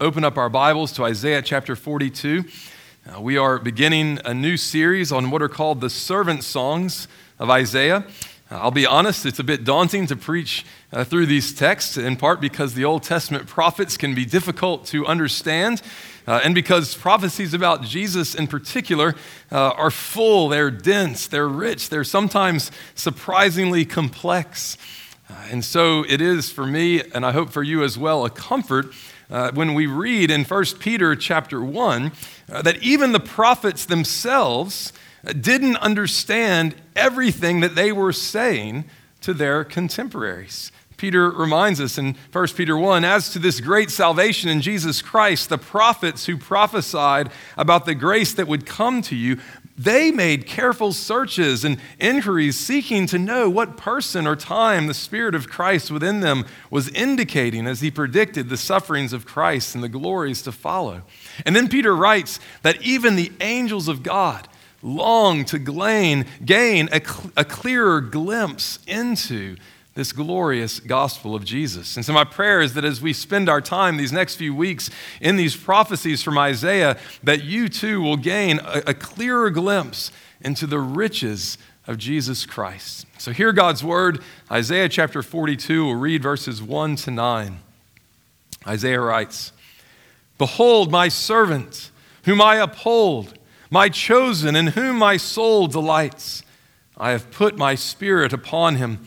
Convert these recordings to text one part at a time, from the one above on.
Open up our Bibles to Isaiah chapter 42. Uh, we are beginning a new series on what are called the servant songs of Isaiah. Uh, I'll be honest, it's a bit daunting to preach uh, through these texts, in part because the Old Testament prophets can be difficult to understand, uh, and because prophecies about Jesus in particular uh, are full, they're dense, they're rich, they're sometimes surprisingly complex. Uh, and so it is for me, and I hope for you as well, a comfort uh, when we read in 1 Peter chapter 1 uh, that even the prophets themselves uh, didn't understand everything that they were saying to their contemporaries. Peter reminds us in 1 Peter 1 As to this great salvation in Jesus Christ, the prophets who prophesied about the grace that would come to you they made careful searches and inquiries seeking to know what person or time the Spirit of Christ within them was indicating as he predicted the sufferings of Christ and the glories to follow. And then Peter writes that even the angels of God long to gain, a clearer glimpse into this glorious gospel of Jesus. And so, my prayer is that as we spend our time these next few weeks in these prophecies from Isaiah, that you too will gain a, a clearer glimpse into the riches of Jesus Christ. So, hear God's word, Isaiah chapter 42. We'll read verses 1 to 9. Isaiah writes Behold, my servant, whom I uphold, my chosen, in whom my soul delights. I have put my spirit upon him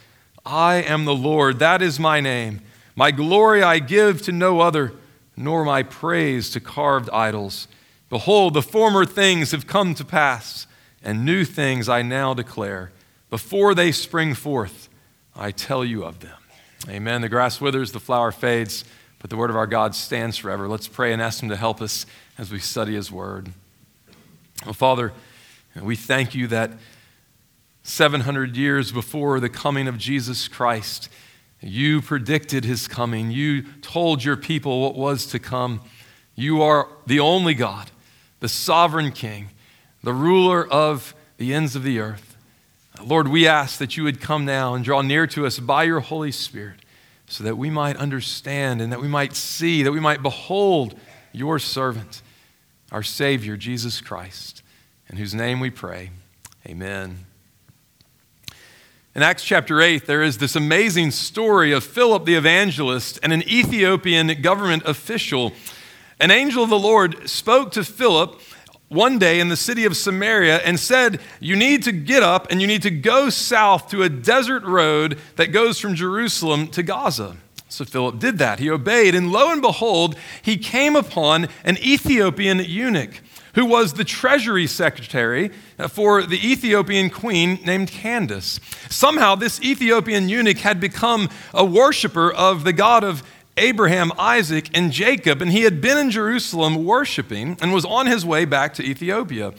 I am the Lord, that is my name. My glory I give to no other, nor my praise to carved idols. Behold, the former things have come to pass, and new things I now declare. Before they spring forth, I tell you of them. Amen. The grass withers, the flower fades, but the word of our God stands forever. Let's pray and ask Him to help us as we study His word. Well, Father, we thank you that 700 years before the coming of Jesus Christ. You predicted his coming. You told your people what was to come. You are the only God, the sovereign King, the ruler of the ends of the earth. Lord, we ask that you would come now and draw near to us by your Holy Spirit so that we might understand and that we might see, that we might behold your servant, our Savior, Jesus Christ, in whose name we pray. Amen. In Acts chapter 8, there is this amazing story of Philip the evangelist and an Ethiopian government official. An angel of the Lord spoke to Philip one day in the city of Samaria and said, You need to get up and you need to go south to a desert road that goes from Jerusalem to Gaza. So Philip did that. He obeyed, and lo and behold, he came upon an Ethiopian eunuch who was the treasury secretary for the Ethiopian queen named Candace. Somehow, this Ethiopian eunuch had become a worshiper of the God of Abraham, Isaac, and Jacob, and he had been in Jerusalem worshiping and was on his way back to Ethiopia.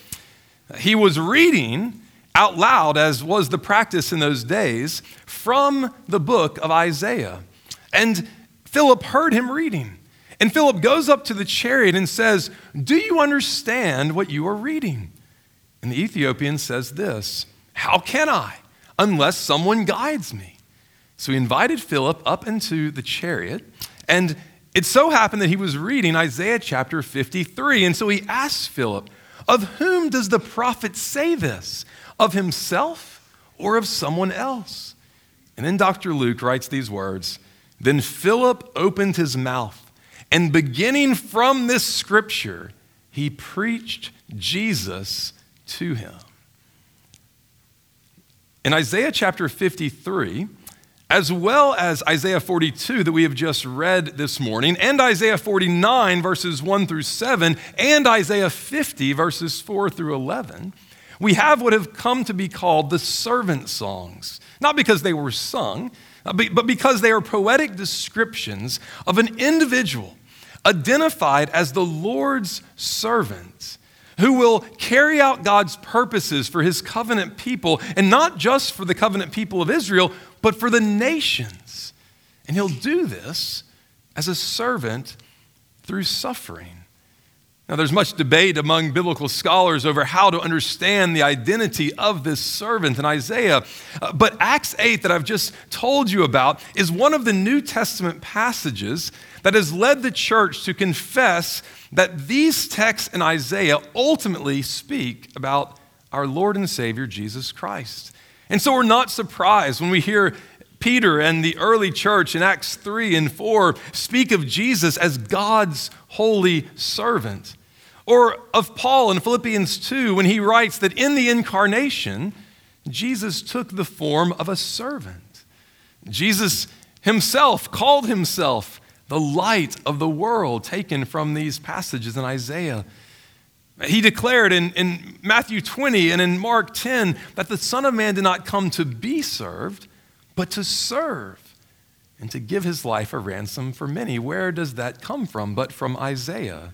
He was reading out loud, as was the practice in those days, from the book of Isaiah. And Philip heard him reading. And Philip goes up to the chariot and says, Do you understand what you are reading? And the Ethiopian says this How can I, unless someone guides me? So he invited Philip up into the chariot, and it so happened that he was reading Isaiah chapter 53. And so he asked Philip, Of whom does the prophet say this? Of himself or of someone else? And then Dr. Luke writes these words Then Philip opened his mouth And beginning from this scripture, he preached Jesus to him. In Isaiah chapter 53, as well as Isaiah 42 that we have just read this morning, and Isaiah 49, verses 1 through 7, and Isaiah 50, verses 4 through 11, we have what have come to be called the servant songs. Not because they were sung, but because they are poetic descriptions of an individual identified as the Lord's servant who will carry out God's purposes for his covenant people, and not just for the covenant people of Israel, but for the nations. And he'll do this as a servant through suffering. Now, there's much debate among biblical scholars over how to understand the identity of this servant in Isaiah. Uh, but Acts 8, that I've just told you about, is one of the New Testament passages that has led the church to confess that these texts in Isaiah ultimately speak about our Lord and Savior, Jesus Christ. And so we're not surprised when we hear Peter and the early church in Acts 3 and 4 speak of Jesus as God's holy servant. Or of Paul in Philippians 2 when he writes that in the incarnation, Jesus took the form of a servant. Jesus himself called himself the light of the world, taken from these passages in Isaiah. He declared in, in Matthew 20 and in Mark 10 that the Son of Man did not come to be served, but to serve and to give his life a ransom for many. Where does that come from? But from Isaiah.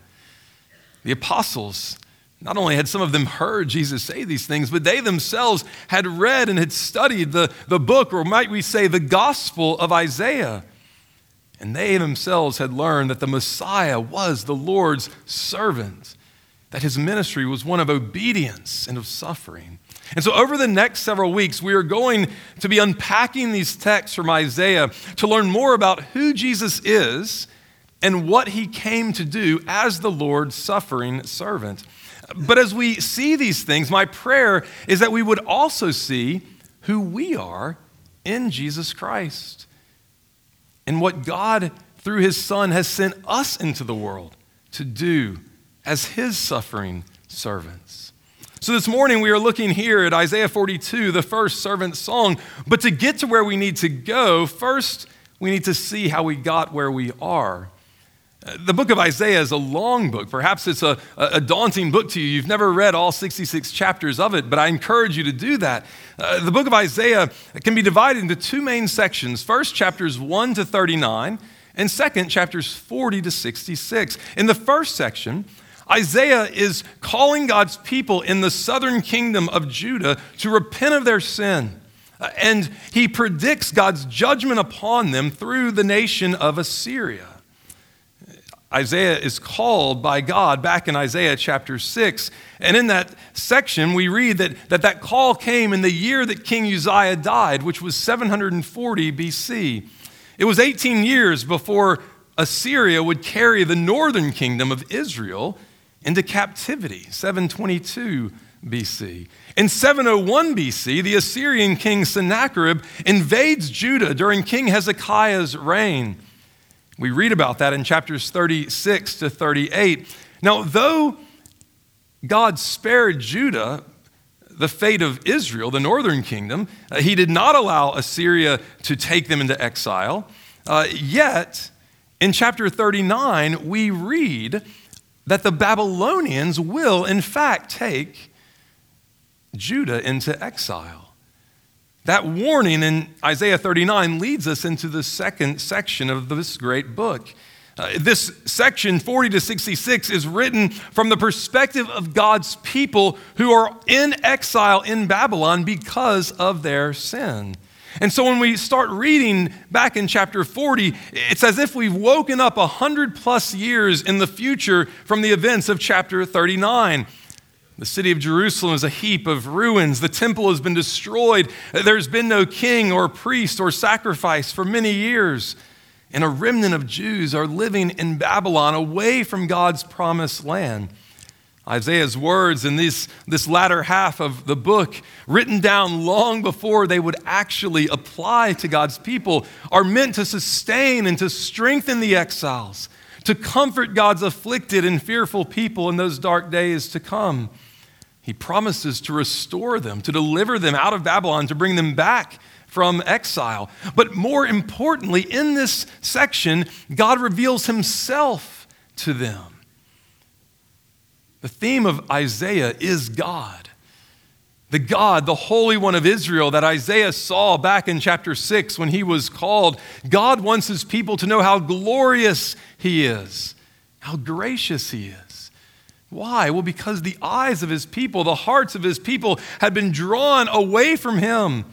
The apostles, not only had some of them heard Jesus say these things, but they themselves had read and had studied the, the book, or might we say, the gospel of Isaiah. And they themselves had learned that the Messiah was the Lord's servant that his ministry was one of obedience and of suffering. And so, over the next several weeks, we are going to be unpacking these texts from Isaiah to learn more about who Jesus is and what he came to do as the Lord's suffering servant. But as we see these things, my prayer is that we would also see who we are in Jesus Christ and what God, through his Son, has sent us into the world to do as his suffering servants. So, this morning we are looking here at Isaiah 42, the first servant song. But to get to where we need to go, first we need to see how we got where we are. The book of Isaiah is a long book. Perhaps it's a, a daunting book to you. You've never read all 66 chapters of it, but I encourage you to do that. Uh, the book of Isaiah can be divided into two main sections. First, chapters 1 to 39, and second, chapters 40 to 66. In the first section, Isaiah is calling God's people in the southern kingdom of Judah to repent of their sin. Uh, and he predicts God's judgment upon them through the nation of Assyria. Isaiah is called by God back in Isaiah chapter 6. And in that section, we read that, that that call came in the year that King Uzziah died, which was 740 BC. It was 18 years before Assyria would carry the northern kingdom of Israel into captivity, 722 BC. In 701 BC, the Assyrian king Sennacherib invades Judah during King Hezekiah's reign. We read about that in chapters 36 to 38. Now, though God spared Judah the fate of Israel, the northern kingdom, uh, he did not allow Assyria to take them into exile. Uh, yet, in chapter 39, we read that the Babylonians will, in fact, take Judah into exile. That warning in Isaiah 39 leads us into the second section of this great book. Uh, this section, 40 to 66, is written from the perspective of God's people who are in exile in Babylon because of their sin. And so when we start reading back in chapter 40, it's as if we've woken up 100 plus years in the future from the events of chapter 39. The city of Jerusalem is a heap of ruins. The temple has been destroyed. There's been no king or priest or sacrifice for many years. And a remnant of Jews are living in Babylon away from God's promised land. Isaiah's words in this, this latter half of the book, written down long before they would actually apply to God's people, are meant to sustain and to strengthen the exiles, to comfort God's afflicted and fearful people in those dark days to come. He promises to restore them, to deliver them out of Babylon, to bring them back from exile. But more importantly, in this section, God reveals himself to them. The theme of Isaiah is God. The God, the Holy One of Israel, that Isaiah saw back in chapter 6 when he was called. God wants his people to know how glorious he is, how gracious he is. Why? Well, because the eyes of his people, the hearts of his people, had been drawn away from him.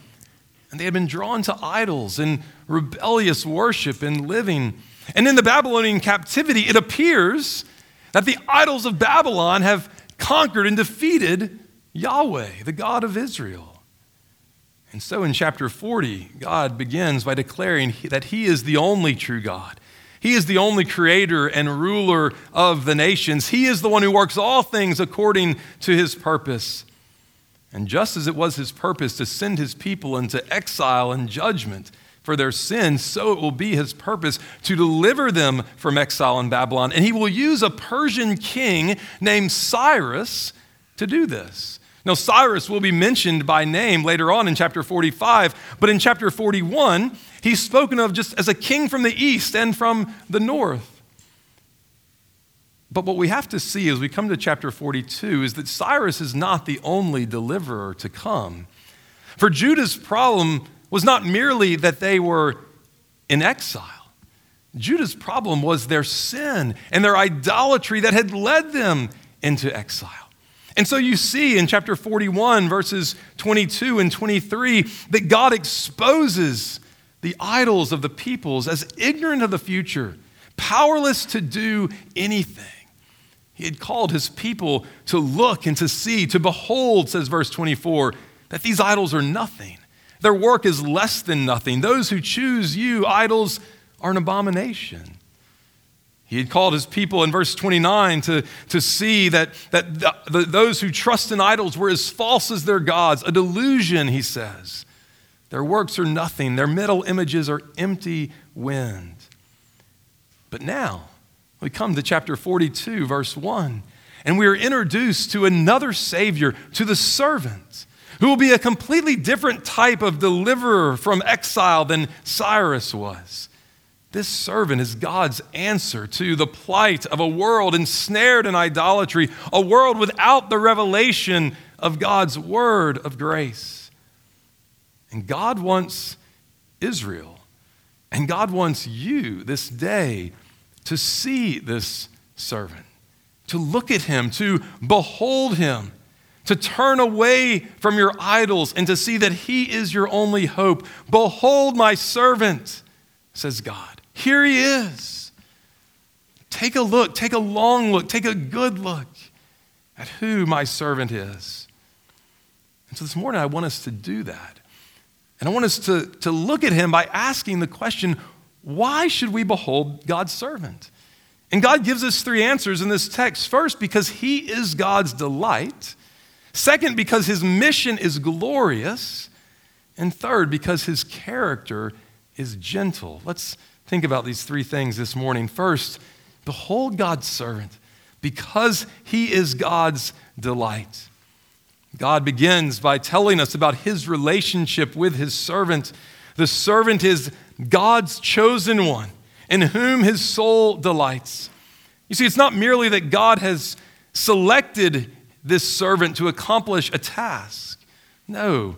And they had been drawn to idols and rebellious worship and living. And in the Babylonian captivity, it appears that the idols of Babylon have conquered and defeated Yahweh, the God of Israel. And so in chapter 40, God begins by declaring that He is the only true God. He is the only creator and ruler of the nations. He is the one who works all things according to His purpose. And just as it was His purpose to send His people into exile and judgment, for their sins, so it will be his purpose to deliver them from exile in Babylon. And he will use a Persian king named Cyrus to do this. Now, Cyrus will be mentioned by name later on in chapter 45, but in chapter 41, he's spoken of just as a king from the east and from the north. But what we have to see as we come to chapter 42 is that Cyrus is not the only deliverer to come. For Judah's problem was not merely that they were in exile. Judah's problem was their sin and their idolatry that had led them into exile. And so you see in chapter 41, verses 22 and 23, that God exposes the idols of the peoples as ignorant of the future, powerless to do anything. He had called his people to look and to see, to behold, says verse 24, that these idols are nothing. Their work is less than nothing. Those who choose you, idols, are an abomination. He had called his people in verse 29 to, to see that, that the, the, those who trust in idols were as false as their gods, a delusion, he says. Their works are nothing, their metal images are empty wind. But now, we come to chapter 42, verse 1, and we are introduced to another Savior, to the servant, who will be a completely different type of deliverer from exile than Cyrus was. This servant is God's answer to the plight of a world ensnared in idolatry, a world without the revelation of God's word of grace. And God wants Israel, and God wants you this day to see this servant, to look at him, to behold him, to turn away from your idols and to see that he is your only hope. Behold my servant, says God. Here he is. Take a look, take a long look, take a good look at who my servant is. And so this morning, I want us to do that. And I want us to, to look at him by asking the question why should we behold God's servant? And God gives us three answers in this text. First, because he is God's delight. Second, because his mission is glorious. And third, because his character is gentle. Let's think about these three things this morning. First, behold God's servant because he is God's delight. God begins by telling us about his relationship with his servant. The servant is God's chosen one in whom his soul delights. You see, it's not merely that God has selected this servant to accomplish a task. No,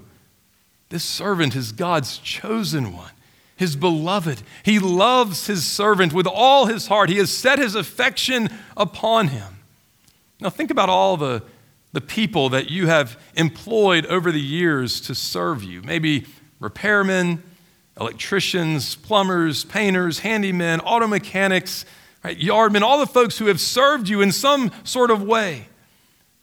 this servant is God's chosen one his beloved. He loves his servant with all his heart. He has set his affection upon him. Now, think about all the, the people that you have employed over the years to serve you. Maybe repairmen, electricians, plumbers, painters, handymen, auto mechanics, right, yardmen, all the folks who have served you in some sort of way.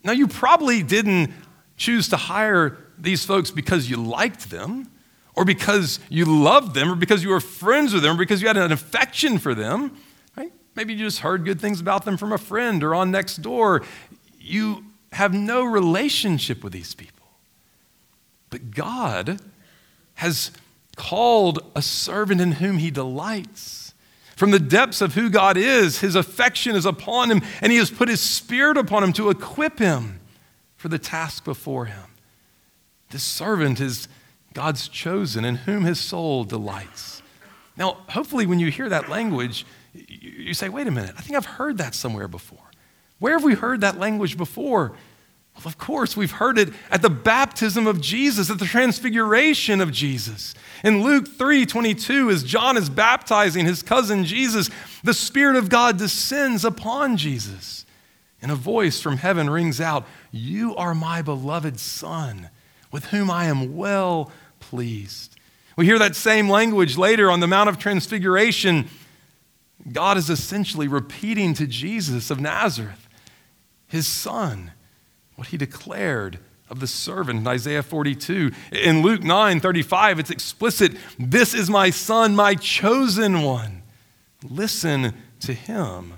Now, you probably didn't choose to hire these folks because you liked them or because you loved them, or because you were friends with them, or because you had an affection for them. Right? Maybe you just heard good things about them from a friend or on next door. You have no relationship with these people. But God has called a servant in whom he delights. From the depths of who God is, his affection is upon him, and he has put his spirit upon him to equip him for the task before him. This servant is God's chosen, in whom his soul delights. Now, hopefully, when you hear that language, you say, wait a minute, I think I've heard that somewhere before. Where have we heard that language before? Well, of course, we've heard it at the baptism of Jesus, at the transfiguration of Jesus. In Luke 3 22, as John is baptizing his cousin Jesus, the Spirit of God descends upon Jesus. And a voice from heaven rings out, You are my beloved Son, with whom I am well pleased. We hear that same language later on the Mount of Transfiguration. God is essentially repeating to Jesus of Nazareth, his son, what he declared of the servant in Isaiah 42. In Luke 9 35, it's explicit This is my son, my chosen one. Listen to him.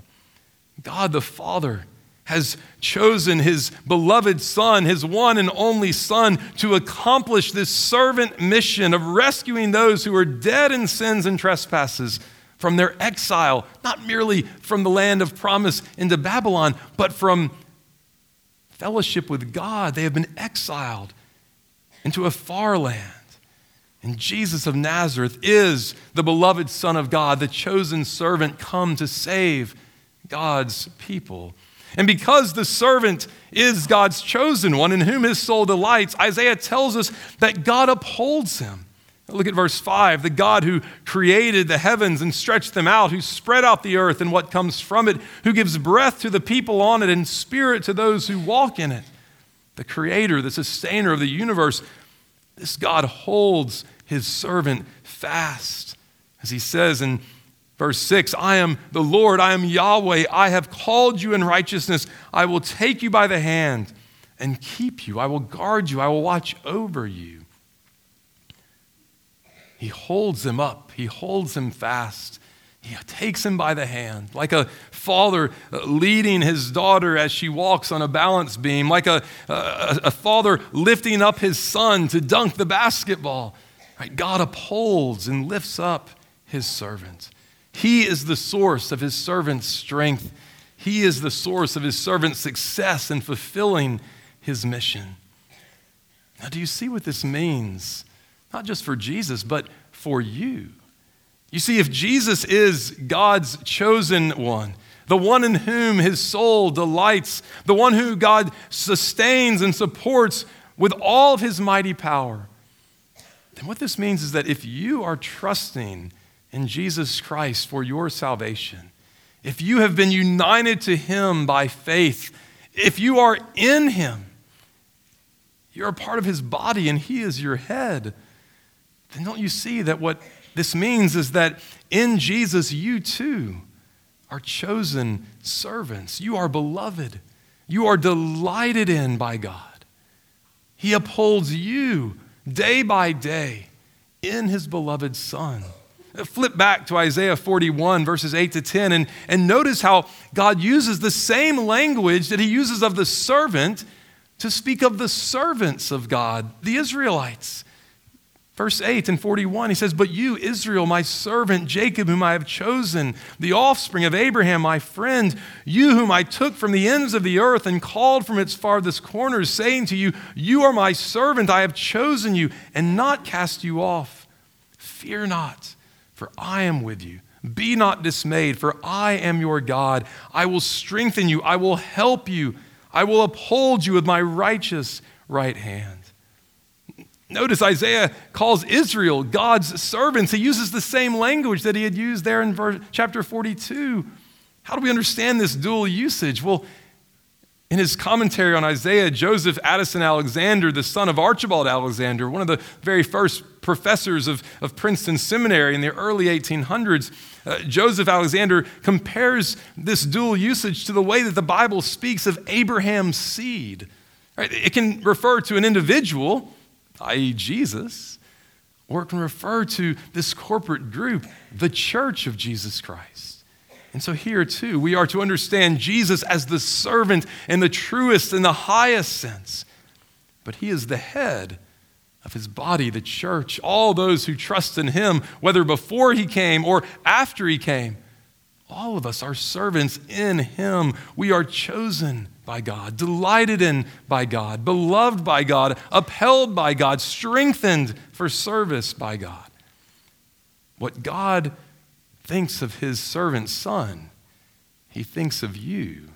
God the Father has chosen his beloved Son, his one and only Son, to accomplish this servant mission of rescuing those who are dead in sins and trespasses from their exile, not merely from the land of promise into Babylon, but from fellowship with God. They have been exiled into a far land. And Jesus of Nazareth is the beloved Son of God, the chosen servant come to save God's people. And because the servant is God's chosen one in whom his soul delights, Isaiah tells us that God upholds him. Look at verse 5 the God who created the heavens and stretched them out, who spread out the earth and what comes from it, who gives breath to the people on it and spirit to those who walk in it. The creator, the sustainer of the universe, this God holds his servant fast. As he says in verse 6 I am the Lord, I am Yahweh, I have called you in righteousness, I will take you by the hand and keep you, I will guard you, I will watch over you. He holds him up, he holds him fast. He takes him by the hand, like a father uh, leading his daughter as she walks on a balance beam, like a, a, a father lifting up his son to dunk the basketball. Right? God upholds and lifts up his servant. He is the source of his servant's strength. He is the source of his servant's success in fulfilling his mission. Now, do you see what this means? Not just for Jesus, but for you. You see, if Jesus is God's chosen one, the one in whom his soul delights, the one who God sustains and supports with all of his mighty power, then what this means is that if you are trusting in Jesus Christ for your salvation, if you have been united to him by faith, if you are in him, you're a part of his body and he is your head then don't you see that what this means is that in Jesus, you too are chosen servants. You are beloved. You are delighted in by God. He upholds you day by day in his beloved Son. Flip back to Isaiah 41, verses 8 to 10, and, and notice how God uses the same language that he uses of the servant to speak of the servants of God, the Israelites. Verse 8 and 41, he says, But you, Israel, my servant, Jacob, whom I have chosen, the offspring of Abraham, my friend, you whom I took from the ends of the earth and called from its farthest corners, saying to you, You are my servant, I have chosen you, and not cast you off. Fear not, for I am with you. Be not dismayed, for I am your God. I will strengthen you, I will help you, I will uphold you with my righteous right hand. Notice Isaiah calls Israel God's servants. He uses the same language that he had used there in verse, chapter 42. How do we understand this dual usage? Well, in his commentary on Isaiah, Joseph Addison Alexander, the son of Archibald Alexander, one of the very first professors of, of Princeton Seminary in the early 1800s, uh, Joseph Alexander compares this dual usage to the way that the Bible speaks of Abraham's seed. Right? It can refer to an individual i.e., Jesus, or it can refer to this corporate group, the church of Jesus Christ. And so, here too, we are to understand Jesus as the servant in the truest and the highest sense. But he is the head of his body, the church. All those who trust in him, whether before he came or after he came, All of us are servants in Him. We are chosen by God, delighted in by God, beloved by God, upheld by God, strengthened for service by God. What God thinks of His servant's son, He thinks of you.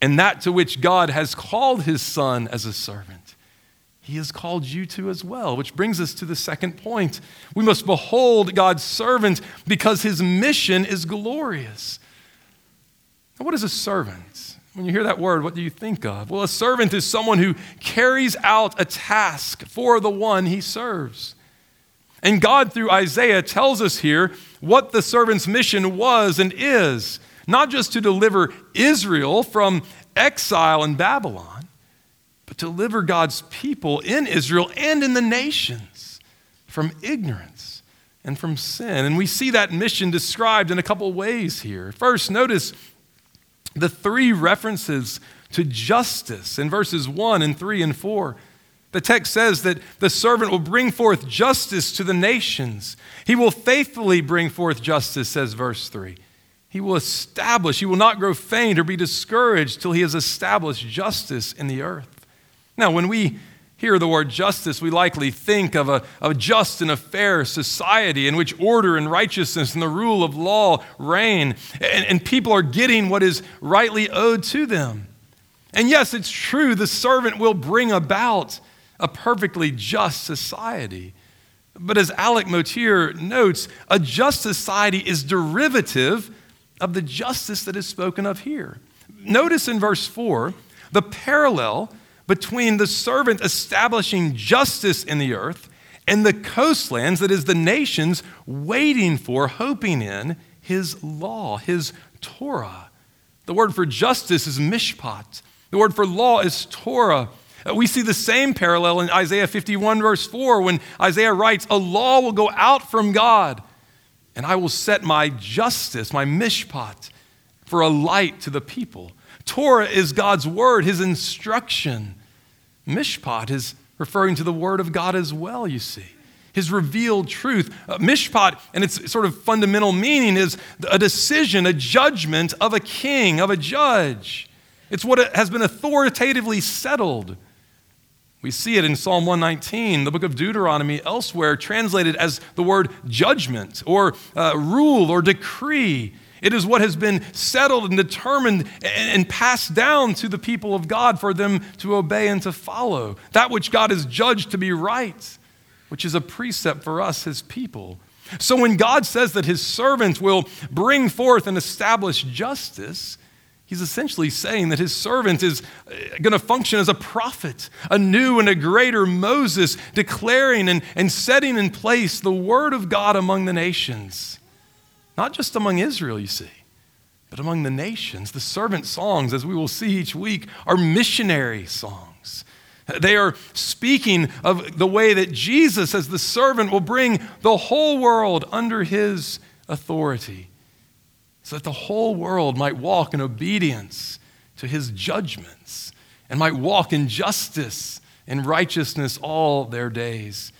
And that to which God has called His son as a servant he has called you to as well, which brings us to the second point. We must behold God's servant because his mission is glorious. Now, what is a servant? When you hear that word, what do you think of? Well, a servant is someone who carries out a task for the one he serves. And God, through Isaiah, tells us here what the servant's mission was and is not just to deliver Israel from exile in Babylon but to deliver God's people in Israel and in the nations from ignorance and from sin. And we see that mission described in a couple ways here. First, notice the three references to justice in verses 1 and 3 and 4. The text says that the servant will bring forth justice to the nations. He will faithfully bring forth justice, says verse 3. He will establish, he will not grow faint or be discouraged till he has established justice in the earth. Now, when we hear the word justice, we likely think of a, a just and a fair society in which order and righteousness and the rule of law reign, and, and people are getting what is rightly owed to them. And yes, it's true, the servant will bring about a perfectly just society. But as Alec Motyer notes, a just society is derivative of the justice that is spoken of here. Notice in verse 4 the parallel between the servant establishing justice in the earth and the coastlands, that is, the nations waiting for, hoping in his law, his Torah. The word for justice is mishpat, the word for law is Torah. Uh, we see the same parallel in Isaiah 51, verse 4, when Isaiah writes, A law will go out from God, and I will set my justice, my mishpat, for a light to the people. Torah is God's word, his instruction. Mishpat is referring to the word of God as well, you see. His revealed truth. Uh, mishpat, and its sort of fundamental meaning, is a decision, a judgment of a king, of a judge. It's what has been authoritatively settled. We see it in Psalm 119, the book of Deuteronomy, elsewhere translated as the word judgment or uh, rule or decree. It is what has been settled and determined and passed down to the people of God for them to obey and to follow. That which God has judged to be right, which is a precept for us, his people. So when God says that his servant will bring forth and establish justice, He's essentially saying that his servant is uh, going to function as a prophet, a new and a greater Moses, declaring and, and setting in place the word of God among the nations. Not just among Israel, you see, but among the nations. The servant songs, as we will see each week, are missionary songs. They are speaking of the way that Jesus, as the servant, will bring the whole world under his authority so that the whole world might walk in obedience to his judgments and might walk in justice and righteousness all their days.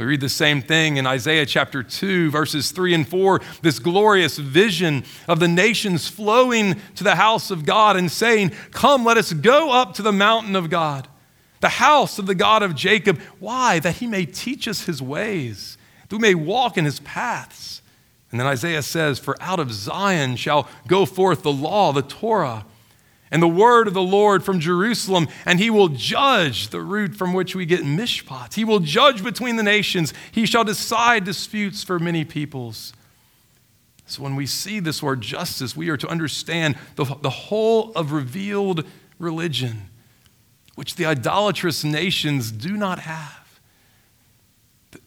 We read the same thing in Isaiah chapter 2, verses 3 and 4, this glorious vision of the nations flowing to the house of God and saying, Come, let us go up to the mountain of God, the house of the God of Jacob. Why? That he may teach us his ways, that we may walk in his paths. And then Isaiah says, For out of Zion shall go forth the law, the Torah and the word of the Lord from Jerusalem, and he will judge the root from which we get mishpat. He will judge between the nations. He shall decide disputes for many peoples. So when we see this word justice, we are to understand the, the whole of revealed religion, which the idolatrous nations do not have.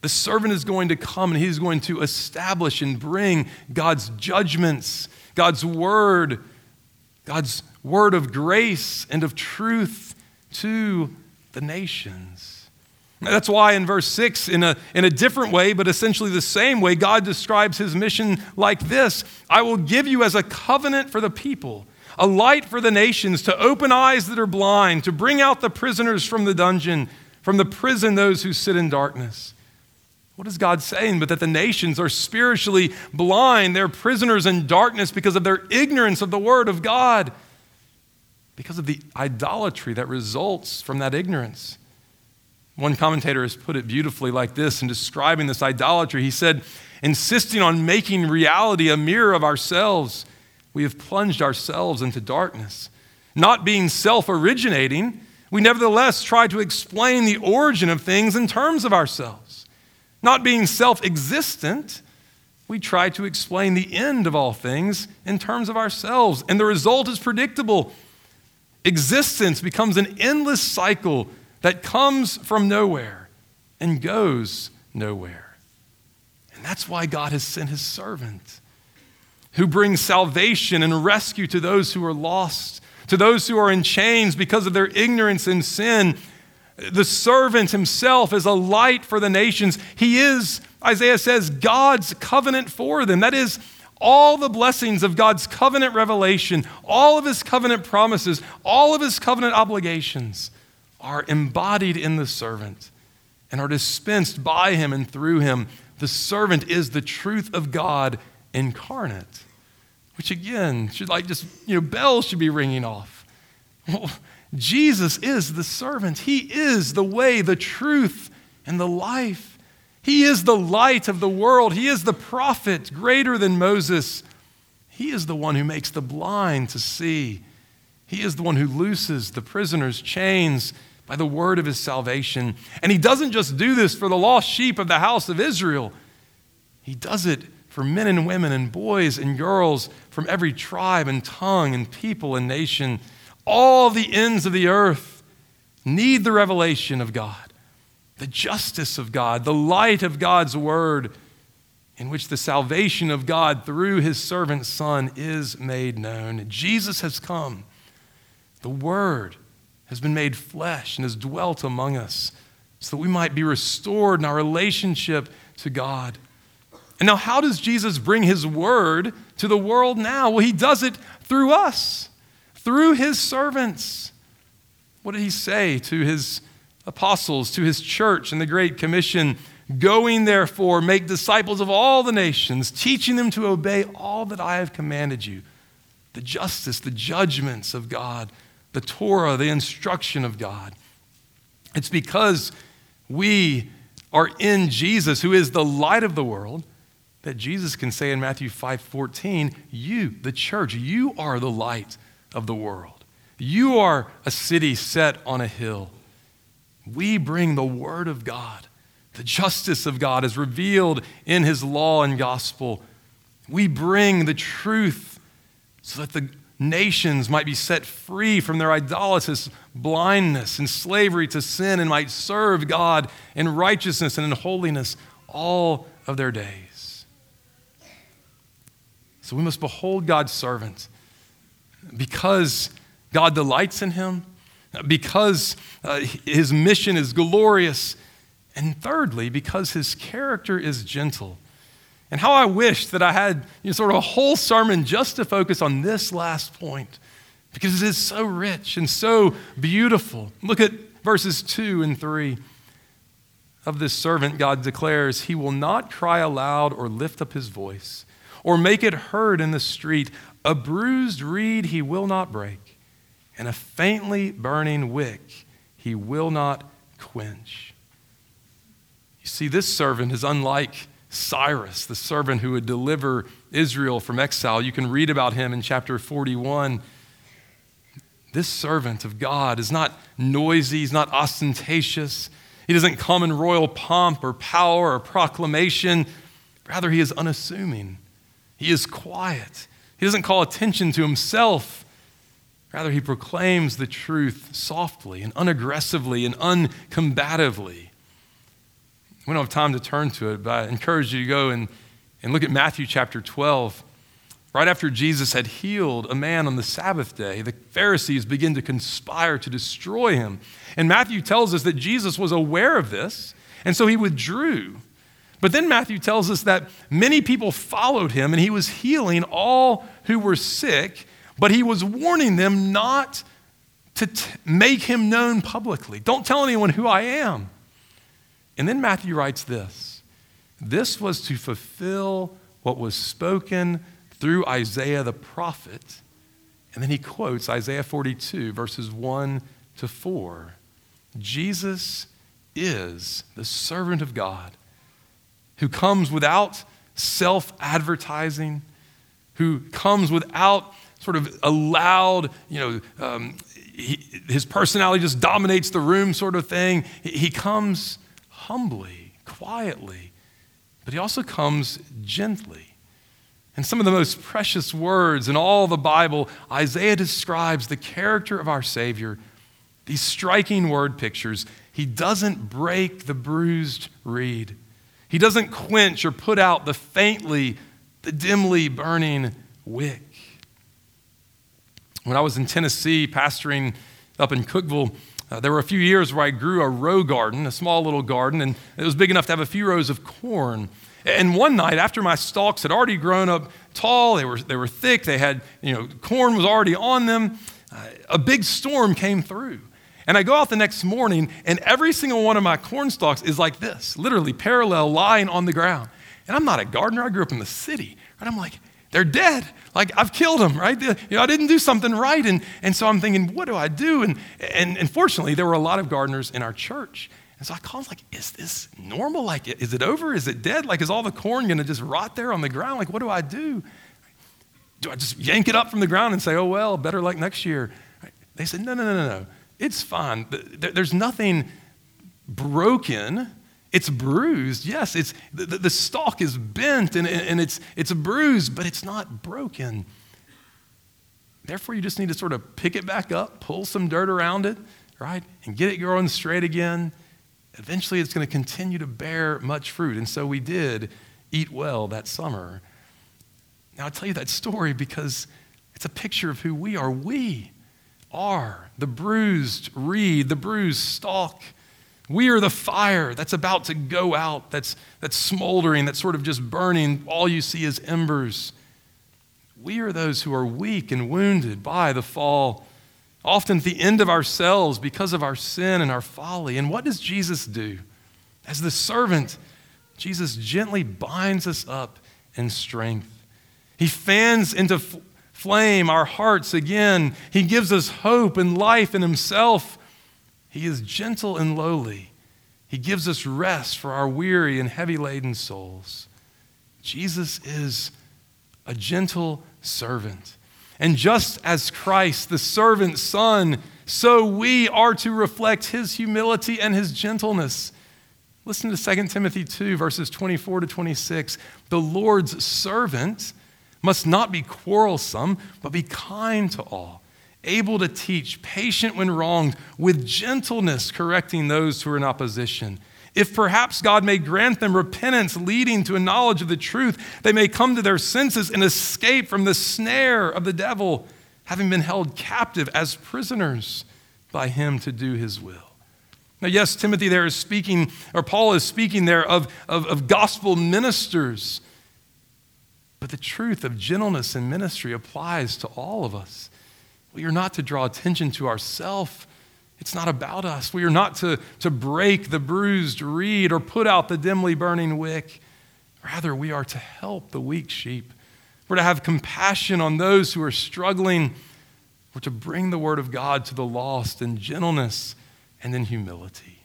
The servant is going to come and he's going to establish and bring God's judgments, God's word, God's word of grace and of truth to the nations. That's why in verse 6, in a, in a different way, but essentially the same way, God describes his mission like this I will give you as a covenant for the people, a light for the nations, to open eyes that are blind, to bring out the prisoners from the dungeon, from the prison those who sit in darkness. What is God saying? But that the nations are spiritually blind. They're prisoners in darkness because of their ignorance of the Word of God, because of the idolatry that results from that ignorance. One commentator has put it beautifully like this in describing this idolatry. He said, insisting on making reality a mirror of ourselves, we have plunged ourselves into darkness. Not being self originating, we nevertheless try to explain the origin of things in terms of ourselves. Not being self existent, we try to explain the end of all things in terms of ourselves. And the result is predictable. Existence becomes an endless cycle that comes from nowhere and goes nowhere. And that's why God has sent his servant who brings salvation and rescue to those who are lost, to those who are in chains because of their ignorance and sin. The servant himself is a light for the nations. He is, Isaiah says, God's covenant for them. That is, all the blessings of God's covenant revelation, all of his covenant promises, all of his covenant obligations are embodied in the servant and are dispensed by him and through him. The servant is the truth of God incarnate, which again should like just, you know, bells should be ringing off. Jesus is the servant. He is the way, the truth, and the life. He is the light of the world. He is the prophet greater than Moses. He is the one who makes the blind to see. He is the one who looses the prisoner's chains by the word of his salvation. And he doesn't just do this for the lost sheep of the house of Israel, he does it for men and women and boys and girls from every tribe and tongue and people and nation. All the ends of the earth need the revelation of God, the justice of God, the light of God's word, in which the salvation of God through his servant Son is made known. Jesus has come. The Word has been made flesh and has dwelt among us so that we might be restored in our relationship to God. And now, how does Jesus bring his word to the world now? Well, he does it through us, through his servants. What did he say to his apostles, to his church in the Great Commission? Going, therefore, make disciples of all the nations, teaching them to obey all that I have commanded you the justice, the judgments of God the Torah, the instruction of God. It's because we are in Jesus, who is the light of the world, that Jesus can say in Matthew 5 14, You, the church, you are the light of the world. You are a city set on a hill. We bring the word of God, the justice of God is revealed in his law and gospel. We bring the truth so that the nations might be set free from their idolatrous blindness and slavery to sin and might serve God in righteousness and in holiness all of their days. So we must behold God's servant because God delights in him, because uh, his mission is glorious, and thirdly, because his character is gentle. And how I wish that I had you know, sort of a whole sermon just to focus on this last point because it is so rich and so beautiful. Look at verses 2 and 3 of this servant. God declares, He will not cry aloud or lift up his voice or make it heard in the street. A bruised reed he will not break, and a faintly burning wick he will not quench. You see, this servant is unlike Cyrus, the servant who would deliver Israel from exile. You can read about him in chapter 41. This servant of God is not noisy, he's not ostentatious. He doesn't come in royal pomp or power or proclamation. Rather, he is unassuming. He is quiet. He doesn't call attention to himself. Rather, he proclaims the truth softly and unaggressively and uncombatively. We don't have time to turn to it, but I encourage you to go and, and look at Matthew chapter 12. Right after Jesus had healed a man on the Sabbath day, the Pharisees begin to conspire to destroy him. And Matthew tells us that Jesus was aware of this, and so he withdrew. But then Matthew tells us that many people followed him, and he was healing all who were sick, but he was warning them not to t- make him known publicly. Don't tell anyone who I am. And then Matthew writes this This was to fulfill what was spoken through Isaiah the prophet. And then he quotes Isaiah 42, verses 1 to 4. Jesus is the servant of God who comes without self advertising, who comes without sort of a loud, you know, um, he, his personality just dominates the room sort of thing. He, he comes humbly, quietly, but he also comes gently. And some of the most precious words in all the Bible, Isaiah describes the character of our Savior. These striking word pictures. He doesn't break the bruised reed. He doesn't quench or put out the faintly, the dimly burning wick. When I was in Tennessee pastoring up in Cookeville, uh, there were a few years where I grew a row garden, a small little garden, and it was big enough to have a few rows of corn. And one night, after my stalks had already grown up tall, they were, they were thick, they had, you know, corn was already on them, uh, a big storm came through. And I go out the next morning, and every single one of my corn stalks is like this, literally parallel, lying on the ground. And I'm not a gardener, I grew up in the city. And I'm like, they're dead. Like I've killed them, right? You know, I didn't do something right. And, and so I'm thinking, what do I do? And, and, and fortunately, there were a lot of gardeners in our church. And so I called, like, is this normal? Like, is it over? Is it dead? Like, is all the corn going to just rot there on the ground? Like, what do I do? Do I just yank it up from the ground and say, oh, well, better luck next year? They said, no, no, no, no, no. It's fine. There's nothing broken. It's bruised. Yes, it's, the, the stalk is bent and, and it's, it's bruised, but it's not broken. Therefore, you just need to sort of pick it back up, pull some dirt around it, right? And get it growing straight again. Eventually, it's going to continue to bear much fruit. And so we did eat well that summer. Now, I tell you that story because it's a picture of who we are. We are the bruised reed, the bruised stalk. We are the fire that's about to go out, that's, that's smoldering, that's sort of just burning. All you see is embers. We are those who are weak and wounded by the fall, often at the end of ourselves because of our sin and our folly. And what does Jesus do? As the servant, Jesus gently binds us up in strength. He fans into flame our hearts again. He gives us hope and life in Himself. He is gentle and lowly. He gives us rest for our weary and heavy laden souls. Jesus is a gentle servant. And just as Christ, the servant son, so we are to reflect his humility and his gentleness. Listen to 2 Timothy 2, verses 24 to 26. The Lord's servant must not be quarrelsome, but be kind to all, able to teach, patient when wronged, with gentleness correcting those who are in opposition. If perhaps God may grant them repentance leading to a knowledge of the truth, they may come to their senses and escape from the snare of the devil, having been held captive as prisoners by him to do his will. Now, yes, Timothy there is speaking, or Paul is speaking there of, of, of gospel ministers but the truth of gentleness in ministry applies to all of us. We are not to draw attention to ourselves. It's not about us. We are not to, to break the bruised reed or put out the dimly burning wick. Rather, we are to help the weak sheep. We're to have compassion on those who are struggling. We're to bring the word of God to the lost in gentleness and in humility.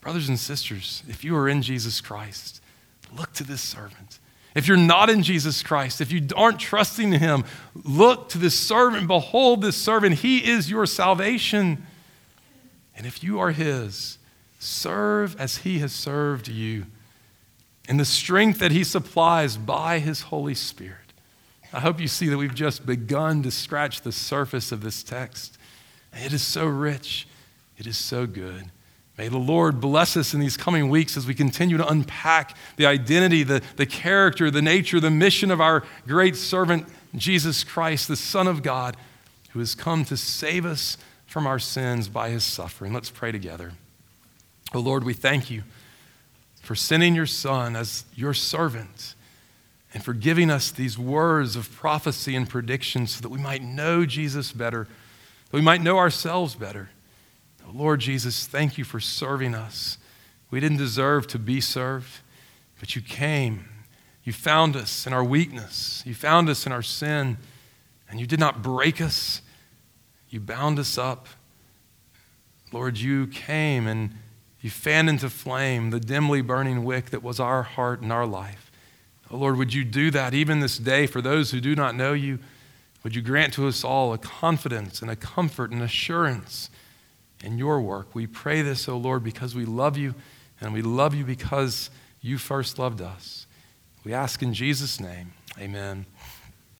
Brothers and sisters, if you are in Jesus Christ, look to this servant. If you're not in Jesus Christ, if you aren't trusting in Him, look to this servant. Behold, this servant. He is your salvation. And if you are His, serve as He has served you in the strength that He supplies by His Holy Spirit. I hope you see that we've just begun to scratch the surface of this text. It is so rich, it is so good. May the Lord bless us in these coming weeks as we continue to unpack the identity, the, the character, the nature, the mission of our great servant, Jesus Christ, the Son of God, who has come to save us from our sins by his suffering. Let's pray together. Oh Lord, we thank you for sending your Son as your servant and for giving us these words of prophecy and prediction so that we might know Jesus better, that we might know ourselves better. Lord Jesus, thank you for serving us. We didn't deserve to be served. But you came. You found us in our weakness. You found us in our sin. And you did not break us. You bound us up. Lord, you came and you fanned into flame the dimly burning wick that was our heart and our life. Oh, Lord, would you do that even this day for those who do not know you? Would you grant to us all a confidence and a comfort and assurance in your work? We pray this, O oh Lord, because we love you, and we love you because you first loved us. We ask in Jesus' name. Amen.